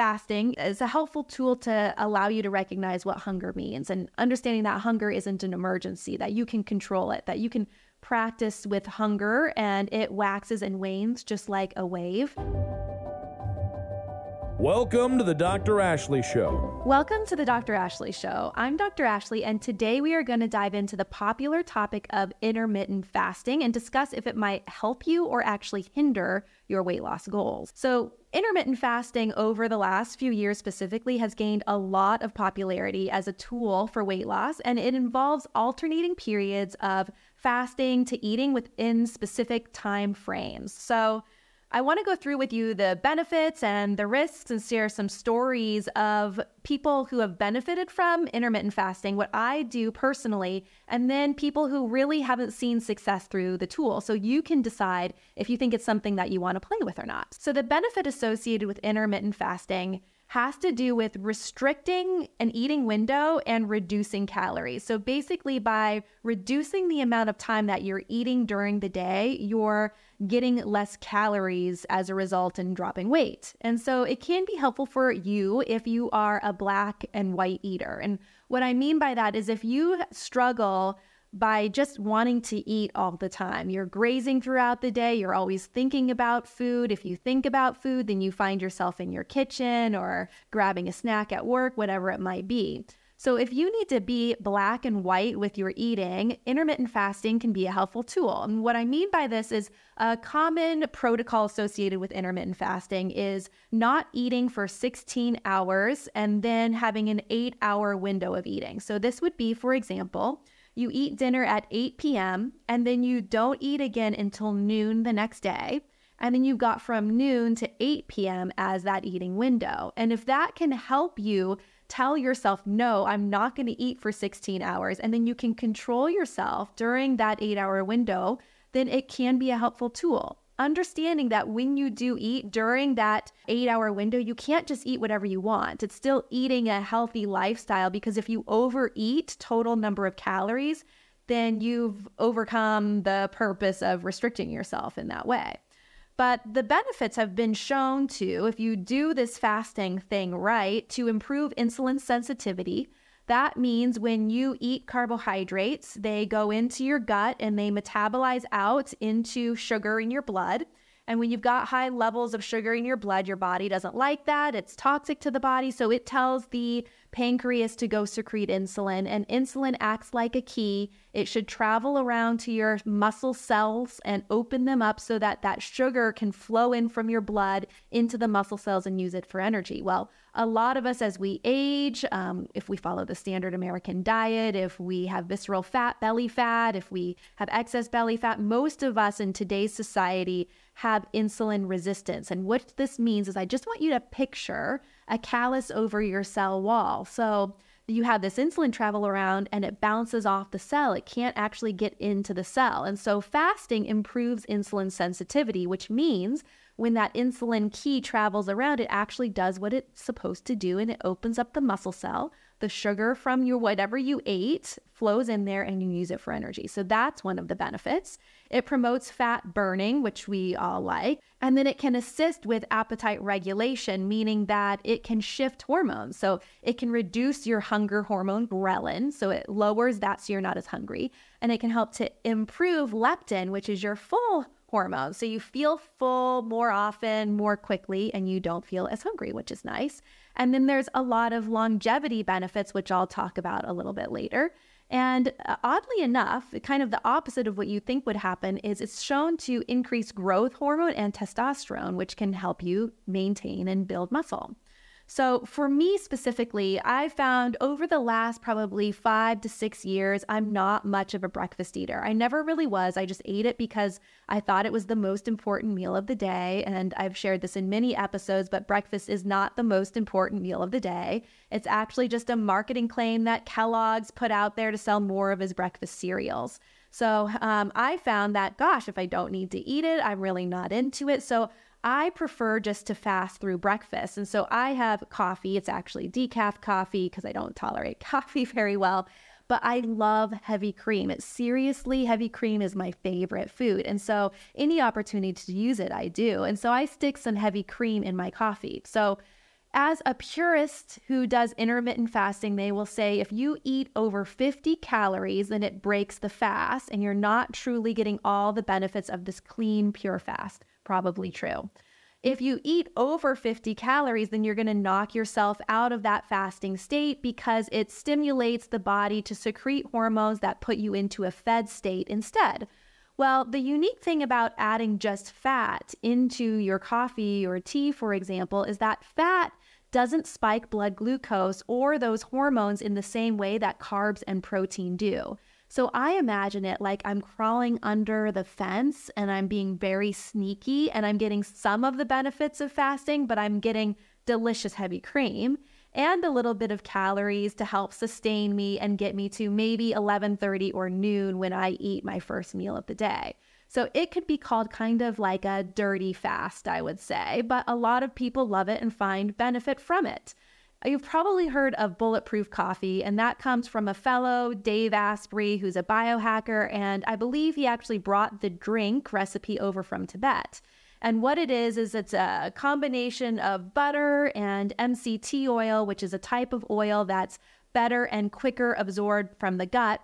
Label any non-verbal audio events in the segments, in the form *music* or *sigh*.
fasting is a helpful tool to allow you to recognize what hunger means and understanding that hunger isn't an emergency, that you can control it, that you can practice with hunger and it waxes and wanes just like a wave. Welcome to the Dr. Ashley Show. Welcome to the Dr. Ashley Show. I'm Dr. Ashley, and today we are going to dive into the popular topic of intermittent fasting and discuss if it might help you or actually hinder your weight loss goals. So, intermittent fasting over the last few years specifically has gained a lot of popularity as a tool for weight loss, and it involves alternating periods of fasting to eating within specific time frames. So, I want to go through with you the benefits and the risks and share some stories of people who have benefited from intermittent fasting, what I do personally, and then people who really haven't seen success through the tool. So you can decide if you think it's something that you want to play with or not. So the benefit associated with intermittent fasting has to do with restricting an eating window and reducing calories. So basically, by reducing the amount of time that you're eating during the day, you're getting less calories as a result and dropping weight. And so it can be helpful for you if you are a black and white eater. And what I mean by that is if you struggle by just wanting to eat all the time. You're grazing throughout the day, you're always thinking about food. If you think about food, then you find yourself in your kitchen or grabbing a snack at work, whatever it might be. So, if you need to be black and white with your eating, intermittent fasting can be a helpful tool. And what I mean by this is a common protocol associated with intermittent fasting is not eating for 16 hours and then having an eight hour window of eating. So, this would be, for example, you eat dinner at 8 p.m., and then you don't eat again until noon the next day. And then you've got from noon to 8 p.m. as that eating window. And if that can help you tell yourself, no, I'm not going to eat for 16 hours, and then you can control yourself during that eight hour window, then it can be a helpful tool understanding that when you do eat during that eight hour window, you can't just eat whatever you want. It's still eating a healthy lifestyle because if you overeat total number of calories, then you've overcome the purpose of restricting yourself in that way. But the benefits have been shown to, if you do this fasting thing right, to improve insulin sensitivity, that means when you eat carbohydrates, they go into your gut and they metabolize out into sugar in your blood. And when you've got high levels of sugar in your blood, your body doesn't like that. It's toxic to the body. So it tells the pancreas to go secrete insulin, and insulin acts like a key. It should travel around to your muscle cells and open them up so that that sugar can flow in from your blood into the muscle cells and use it for energy. Well, a lot of us, as we age, um, if we follow the standard American diet, if we have visceral fat, belly fat, if we have excess belly fat, most of us in today's society have insulin resistance. And what this means is I just want you to picture a callus over your cell wall. So you have this insulin travel around and it bounces off the cell. It can't actually get into the cell. And so fasting improves insulin sensitivity, which means when that insulin key travels around, it actually does what it's supposed to do and it opens up the muscle cell. The sugar from your whatever you ate flows in there and you use it for energy. So that's one of the benefits. It promotes fat burning, which we all like. And then it can assist with appetite regulation, meaning that it can shift hormones. So it can reduce your hunger hormone, ghrelin. So it lowers that so you're not as hungry. And it can help to improve leptin, which is your full hormone. So you feel full more often, more quickly, and you don't feel as hungry, which is nice. And then there's a lot of longevity benefits, which I'll talk about a little bit later. And uh, oddly enough, kind of the opposite of what you think would happen is it's shown to increase growth hormone and testosterone, which can help you maintain and build muscle. So, for me specifically, I found over the last probably five to six years, I'm not much of a breakfast eater. I never really was. I just ate it because I thought it was the most important meal of the day. And I've shared this in many episodes, but breakfast is not the most important meal of the day. It's actually just a marketing claim that Kellogg's put out there to sell more of his breakfast cereals. So um, I found that, gosh, if I don't need to eat it, I'm really not into it. So I prefer just to fast through breakfast. And so I have coffee. It's actually decaf coffee because I don't tolerate *laughs* coffee very well. But I love heavy cream. It's seriously, heavy cream is my favorite food. And so any opportunity to use it, I do. And so I stick some heavy cream in my coffee. So As a purist who does intermittent fasting, they will say if you eat over 50 calories, then it breaks the fast and you're not truly getting all the benefits of this clean, pure fast. Probably true. If you eat over 50 calories, then you're going to knock yourself out of that fasting state because it stimulates the body to secrete hormones that put you into a fed state instead. Well, the unique thing about adding just fat into your coffee or tea, for example, is that fat doesn't spike blood glucose or those hormones in the same way that carbs and protein do. So I imagine it like I'm crawling under the fence and I'm being very sneaky and I'm getting some of the benefits of fasting, but I'm getting delicious heavy cream and a little bit of calories to help sustain me and get me to maybe 11:30 or noon when I eat my first meal of the day. So it could be called kind of like a dirty fast, I would say, but a lot of people love it and find benefit from it. You've probably heard of bulletproof coffee, and that comes from a fellow, Dave Asprey, who's a biohacker, and I believe he actually brought the drink recipe over from Tibet. And what it is, is it's a combination of butter and MCT oil, which is a type of oil that's better and quicker absorbed from the gut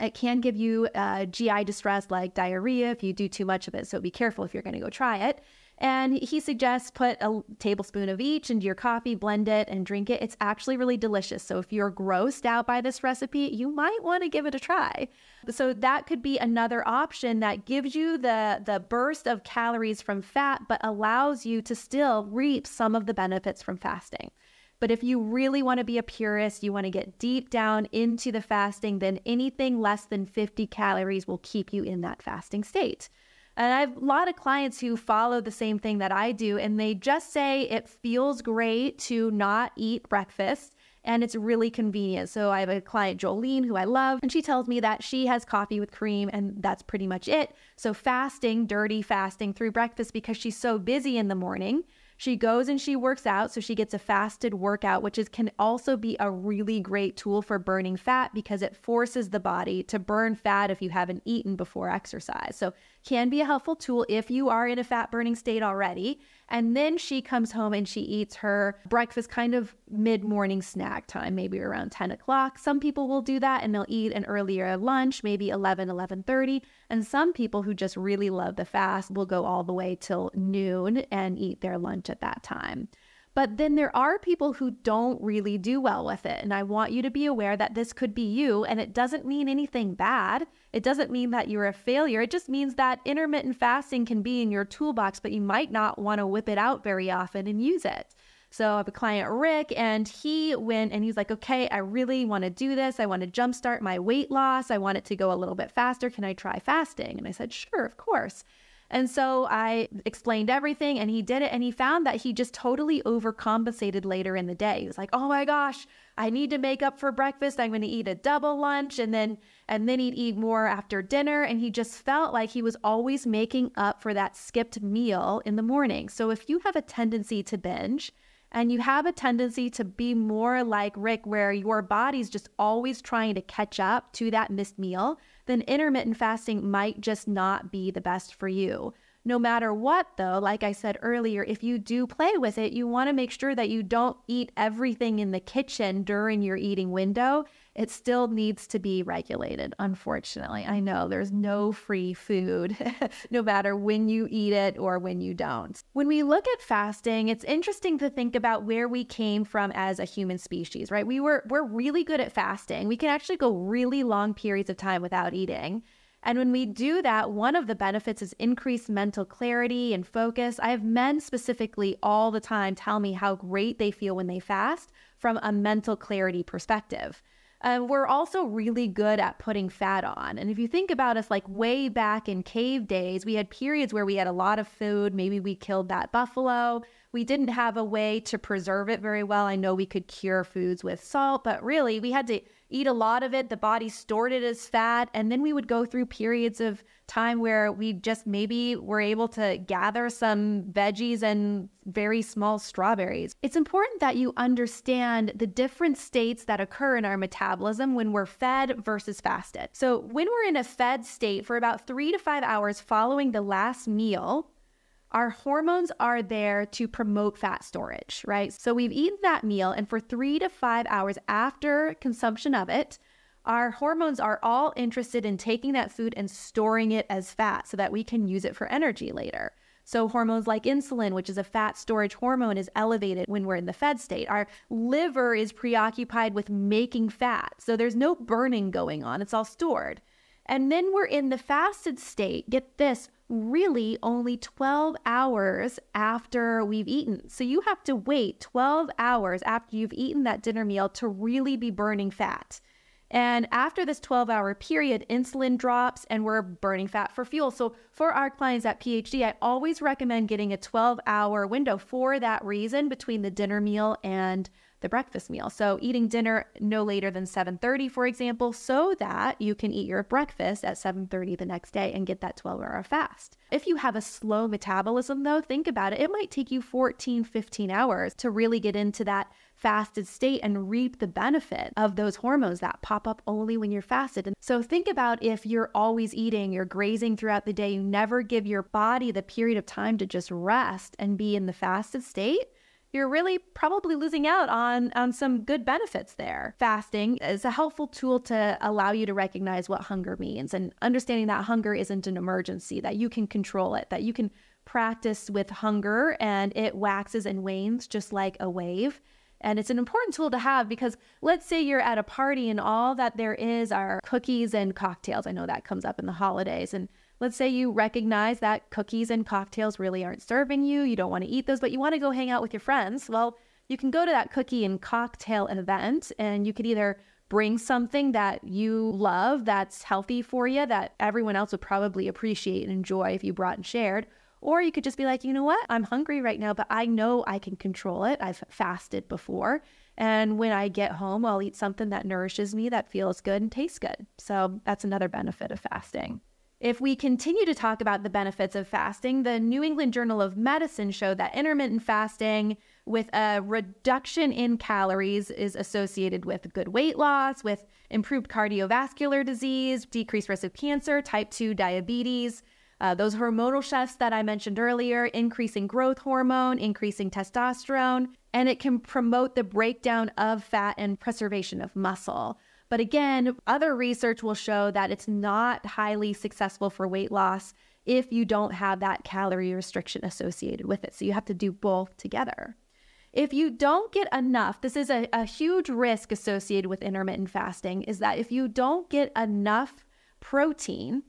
it can give you uh, GI distress like diarrhea if you do too much of it. So be careful if you're going to go try it. And he suggests put a tablespoon of each into your coffee, blend it, and drink it. It's actually really delicious. So if you're grossed out by this recipe, you might want to give it a try. So that could be another option that gives you the, the burst of calories from fat, but allows you to still reap some of the benefits from fasting. But if you really want to be a purist, you want to get deep down into the fasting, then anything less than 50 calories will keep you in that fasting state. And I have a lot of clients who follow the same thing that I do, and they just say it feels great to not eat breakfast and it's really convenient. So I have a client, Jolene, who I love, and she tells me that she has coffee with cream and that's pretty much it. So fasting, dirty fasting through breakfast because she's so busy in the morning she goes and she works out, so she gets a fasted workout, which is can also be a really great tool for burning fat because it forces the body to burn fat if you haven't eaten before exercise. So can be a helpful tool if you are in a fat burning state already. And then she comes home and she eats her breakfast kind of mid morning snack time, maybe around 10 o'clock. Some people will do that and they'll eat an earlier lunch, maybe 11, 11.30. And some people who just really love the fast will go all the way till noon and eat their lunch at that time. But then there are people who don't really do well with it. And I want you to be aware that this could be you. And it doesn't mean anything bad. It doesn't mean that you're a failure. It just means that intermittent fasting can be in your toolbox, but you might not want to whip it out very often and use it. So I have a client, Rick, and he went and he's like, okay, I really want to do this. I want to jumpstart my weight loss. I want it to go a little bit faster. Can I try fasting? And I said, sure, of course. And so I explained everything and he did it and he found that he just totally overcompensated later in the day. He was like, "Oh my gosh, I need to make up for breakfast. I'm going to eat a double lunch and then and then he'd eat more after dinner and he just felt like he was always making up for that skipped meal in the morning. So if you have a tendency to binge, and you have a tendency to be more like Rick, where your body's just always trying to catch up to that missed meal, then intermittent fasting might just not be the best for you. No matter what, though, like I said earlier, if you do play with it, you want to make sure that you don't eat everything in the kitchen during your eating window it still needs to be regulated, unfortunately. I know there's no free food, *laughs* no matter when you eat it or when you don't. When we look at fasting, it's interesting to think about where we came from as a human species, right? We were we're really good at fasting. We can actually go really long periods of time without eating. And when we do that, one of the benefits is increased mental clarity and focus. I have men specifically all the time tell me how great they feel when they fast from a mental clarity perspective. Um, we're also really good at putting fat on. And if you think about us, like way back in cave days, we had periods where we had a lot of food. Maybe we killed that buffalo. We didn't have a way to preserve it very well. I know we could cure foods with salt, but really we had to eat a lot of it. The body stored it as fat. And then we would go through periods of time where we just maybe were able to gather some veggies and very small strawberries. It's important that you understand the different states that occur in our metabolism when we're fed versus fasted. So, when we're in a fed state for about three to five hours following the last meal, Our hormones are there to promote fat storage, right? So we've eaten that meal, and for three to five hours after consumption of it, our hormones are all interested in taking that food and storing it as fat so that we can use it for energy later. So, hormones like insulin, which is a fat storage hormone, is elevated when we're in the fed state. Our liver is preoccupied with making fat. So, there's no burning going on, it's all stored. And then we're in the fasted state. Get this, really only 12 hours after we've eaten. So you have to wait 12 hours after you've eaten that dinner meal to really be burning fat. And after this 12 hour period, insulin drops and we're burning fat for fuel. So, for our clients at PhD, I always recommend getting a 12 hour window for that reason between the dinner meal and the breakfast meal. So eating dinner no later than 7:30 for example, so that you can eat your breakfast at 7:30 the next day and get that 12-hour fast. If you have a slow metabolism though, think about it. It might take you 14, 15 hours to really get into that fasted state and reap the benefit of those hormones that pop up only when you're fasted. And so think about if you're always eating, you're grazing throughout the day, you never give your body the period of time to just rest and be in the fasted state you're really probably losing out on, on some good benefits there. Fasting is a helpful tool to allow you to recognize what hunger means and understanding that hunger isn't an emergency, that you can control it, that you can practice with hunger and it waxes and wanes just like a wave. And it's an important tool to have because let's say you're at a party and all that there is are cookies and cocktails. I know that comes up in the holidays. And Let's say you recognize that cookies and cocktails really aren't serving you. You don't want to eat those, but you want to go hang out with your friends. Well, you can go to that cookie and cocktail event and you could either bring something that you love that's healthy for you that everyone else would probably appreciate and enjoy if you brought and shared. Or you could just be like, you know what? I'm hungry right now, but I know I can control it. I've fasted before. And when I get home, I'll eat something that nourishes me, that feels good and tastes good. So that's another benefit of fasting. If we continue to talk about the benefits of fasting, the New England Journal of Medicine showed that intermittent fasting with a reduction in calories is associated with good weight loss, with improved cardiovascular disease, decreased risk of cancer, type 2 diabetes. Uh, those hormonal shifts that I mentioned earlier, increasing growth hormone, increasing testosterone, and it can promote the breakdown of fat and preservation of muscle. But again, other research will show that it's not highly successful for weight loss if you don't have that calorie restriction associated with it. So you have to do both together. If you don't get enough, this is a, a huge risk associated with intermittent fasting, is that if you don't get enough protein,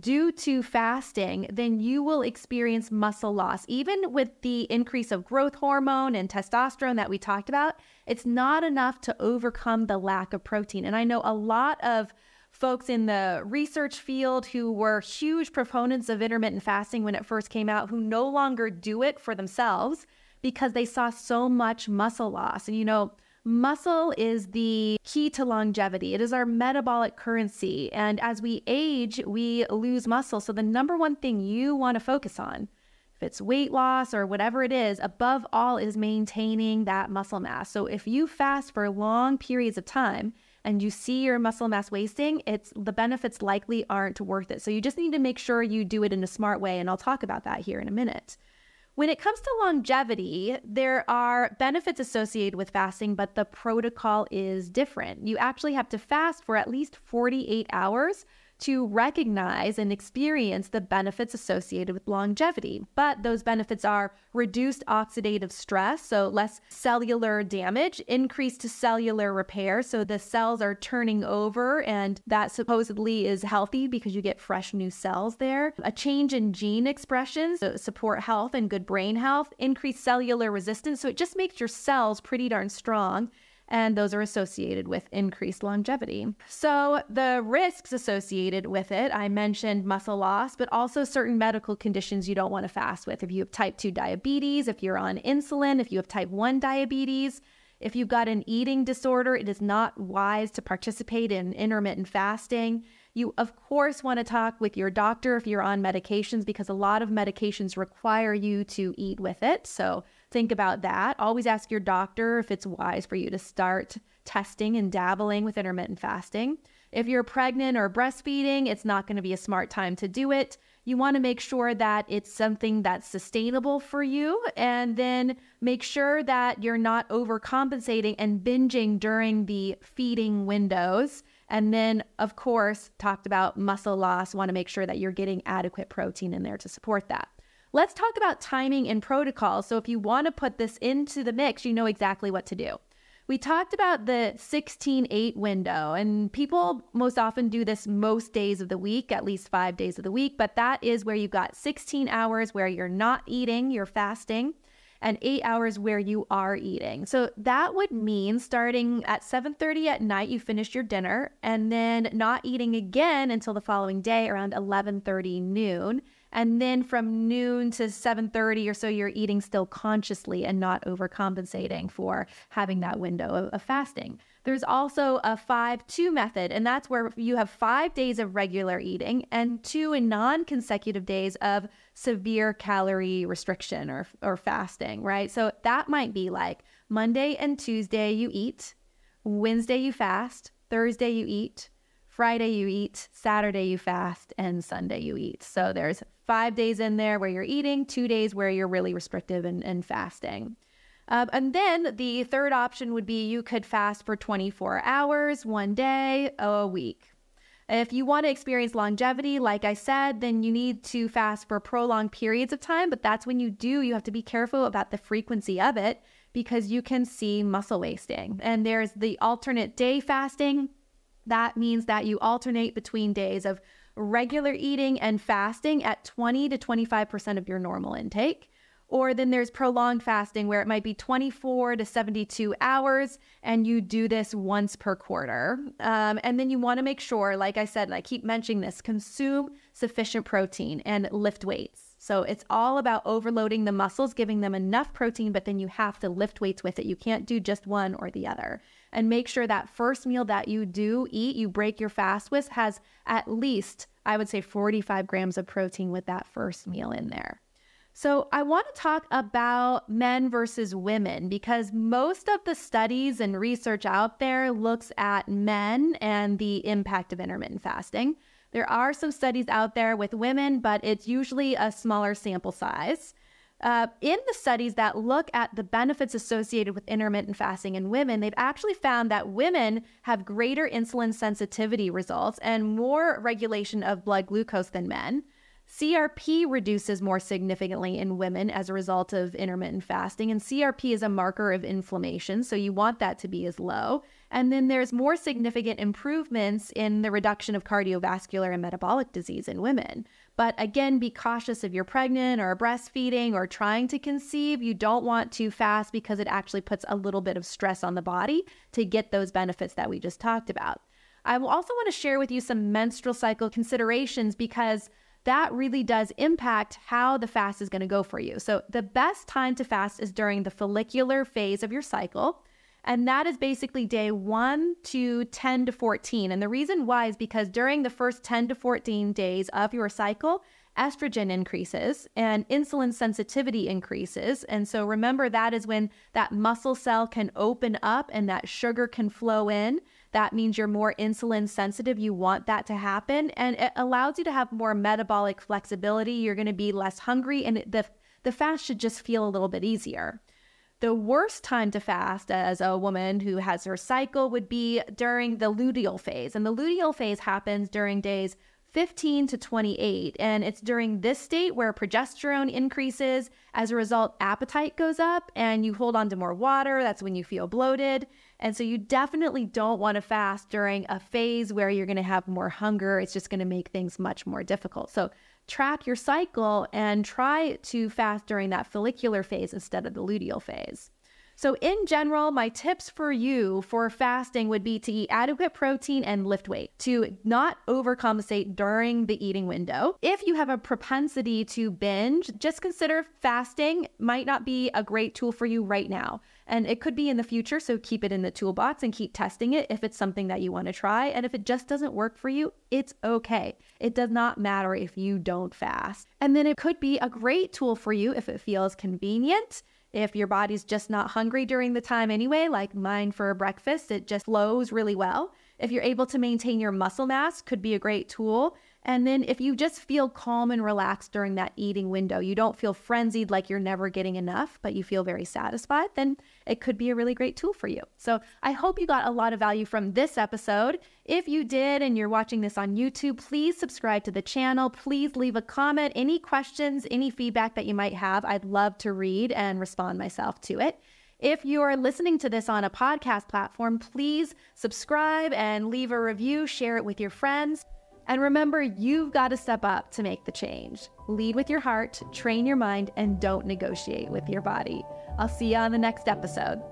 due to fasting, then you will experience muscle loss. Even with the increase of growth hormone and testosterone that we talked about, it's not enough to overcome the lack of protein. And I know a lot of folks in the research field who were huge proponents of intermittent fasting when it first came out who no longer do it for themselves because they saw so much muscle loss. And you know, Muscle is the key to longevity. It is our metabolic currency. And as we age, we lose muscle. So, the number one thing you want to focus on, if it's weight loss or whatever it is, above all is maintaining that muscle mass. So, if you fast for long periods of time, and you see your muscle mass wasting, it's the benefits likely aren't worth it. So you just need to make sure you do it in a smart way and I'll talk about that here in a minute. When it comes to longevity, there are benefits associated with fasting, but the protocol is different. You actually have to fast for at least 48 hours to recognize and experience the benefits associated with longevity. But those benefits are reduced oxidative stress, so less cellular damage, increased cellular repair, so the cells are turning over, and that supposedly is healthy because you get fresh new cells there. A change in gene expression, so support health and good brain health, increased cellular resistance, so it just makes your cells pretty darn strong and those are associated with increased longevity. So, the risks associated with it, I mentioned muscle loss, but also certain medical conditions you don't want to fast with. If you have type 2 diabetes, if you're on insulin, if you have type 1 diabetes, if you've got an eating disorder, it is not wise to participate in intermittent fasting. You, of course, want to talk with your doctor if you're on medications because a lot of medications require you to eat with it. So, think about that. Always ask your doctor if it's wise for you to start testing and dabbling with intermittent fasting. If you're pregnant or breastfeeding, it's not going to be a smart time to do it. you want to make sure that it's something that's sustainable for you. And then make sure that you're not overcompensating and binging during the feeding windows. And then, of course, talked about muscle loss. Want to make sure that you're getting adequate protein in there to support that. Let's talk about timing and protocol. So, if you want to put this into the mix, you know exactly what to do. We talked about the 16 8 window, and people most often do this most days of the week, at least five days of the week, but that is where you've got 16 hours where you're not eating, you're fasting, and eight hours where you are eating. So that would mean starting at 7:30 at night, you finish your dinner, and then not eating again until the following day around 11:30 noon and then from noon to 7.30 or so you're eating still consciously and not overcompensating for having that window of, of fasting. There's also a 5-2 method and that's where you have five days of regular eating and two non-consecutive days of severe calorie restriction or, or fasting right? So that might be like monday and tuesday you eat wednesday you fast thursday you eat Friday you eat, Saturday you fast, and Sunday you eat. So there's five days in there where you're eating, two days where you're really restrictive and, and fasting. Um, and then the third option would be you could fast for 24 hours, one day, a week. If you want to experience longevity, like I said, then you need to fast for prolonged periods of time. But that's when you do, you have to be careful about the frequency of it because you can see muscle wasting. And there's the alternate day fasting. That means that you alternate between days of regular eating and fasting at 20 to 25% of your normal intake. Or then there's prolonged fasting where it might be 24 to 72 hours, and you do this once per quarter. Um, and then you want to make sure, like I said, and I keep mentioning this, consume sufficient protein and lift weights. So it's all about overloading the muscles, giving them enough protein, but then you have to lift weights with it. You can't do just one or the other and make sure that first meal that you do eat, you break your fast with, has at least, I would say, 45 grams of protein with that first meal in there. So, I want to talk about men versus women because most of the studies and research out there looks at men and the impact of intermittent fasting. There are some studies out there with women, but it's usually a smaller sample size. Uh, in the studies that look at the benefits associated with intermittent fasting in women, they've actually found that women have greater insulin sensitivity results and more regulation of blood glucose than men. CRP reduces more significantly in women as a result of intermittent fasting, and CRP is a marker of inflammation, so you want that to be as low. And then there's more significant improvements in the reduction of cardiovascular and metabolic disease in women. But again, be cautious if you're pregnant or breastfeeding or trying to conceive. You don't want to fast because it actually puts a little bit of stress on the body to get those benefits that we just talked about. I also want to share with you some menstrual cycle considerations because that really does impact how the fast is going to go for you. So, the best time to fast is during the follicular phase of your cycle. And that is basically day one to 10 to 14. And the reason why is because during the first 10 to 14 days of your cycle, estrogen increases and insulin sensitivity increases. And so remember, that is when that muscle cell can open up and that sugar can flow in. That means you're more insulin sensitive. You want that to happen. And it allows you to have more metabolic flexibility. You're going to be less hungry, and the, the fast should just feel a little bit easier. The worst time to fast as a woman who has her cycle would be during the luteal phase. And the luteal phase happens during days 15 to 28. And it's during this state where progesterone increases. As a result, appetite goes up and you hold on to more water. That's when you feel bloated. And so you definitely don't want to fast during a phase where you're going to have more hunger. It's just going to make things much more difficult. So track your cycle and try to fast during that follicular phase instead of the luteal phase. So, in general, my tips for you for fasting would be to eat adequate protein and lift weight, to not overcompensate during the eating window. If you have a propensity to binge, just consider fasting might not be a great tool for you right now. And it could be in the future, so keep it in the toolbox and keep testing it if it's something that you want to try. And if it just doesn't work for you, it's okay. It does not matter if you don't fast. And then it could be a great tool for you if it feels convenient if your body's just not hungry during the time anyway, like mine for breakfast, it just flows really well. If you're able to maintain your muscle mass, could be a great tool. And then if you just feel calm and relaxed during that eating window, you don't feel frenzied like you're never getting enough, but you feel very satisfied, then it could be a really great tool for you. So I hope you got a lot of value from this episode. If you did and you're watching this on YouTube, please subscribe to the channel. Please leave a comment, any questions, any feedback that you might have. I'd love to read and respond myself to it. If you are listening to this on a podcast platform, please subscribe and leave a review, share it with your friends. And remember, you've got to step up to make the change. Lead with your heart, train your mind, and don't negotiate with your body. I'll see you on the next episode.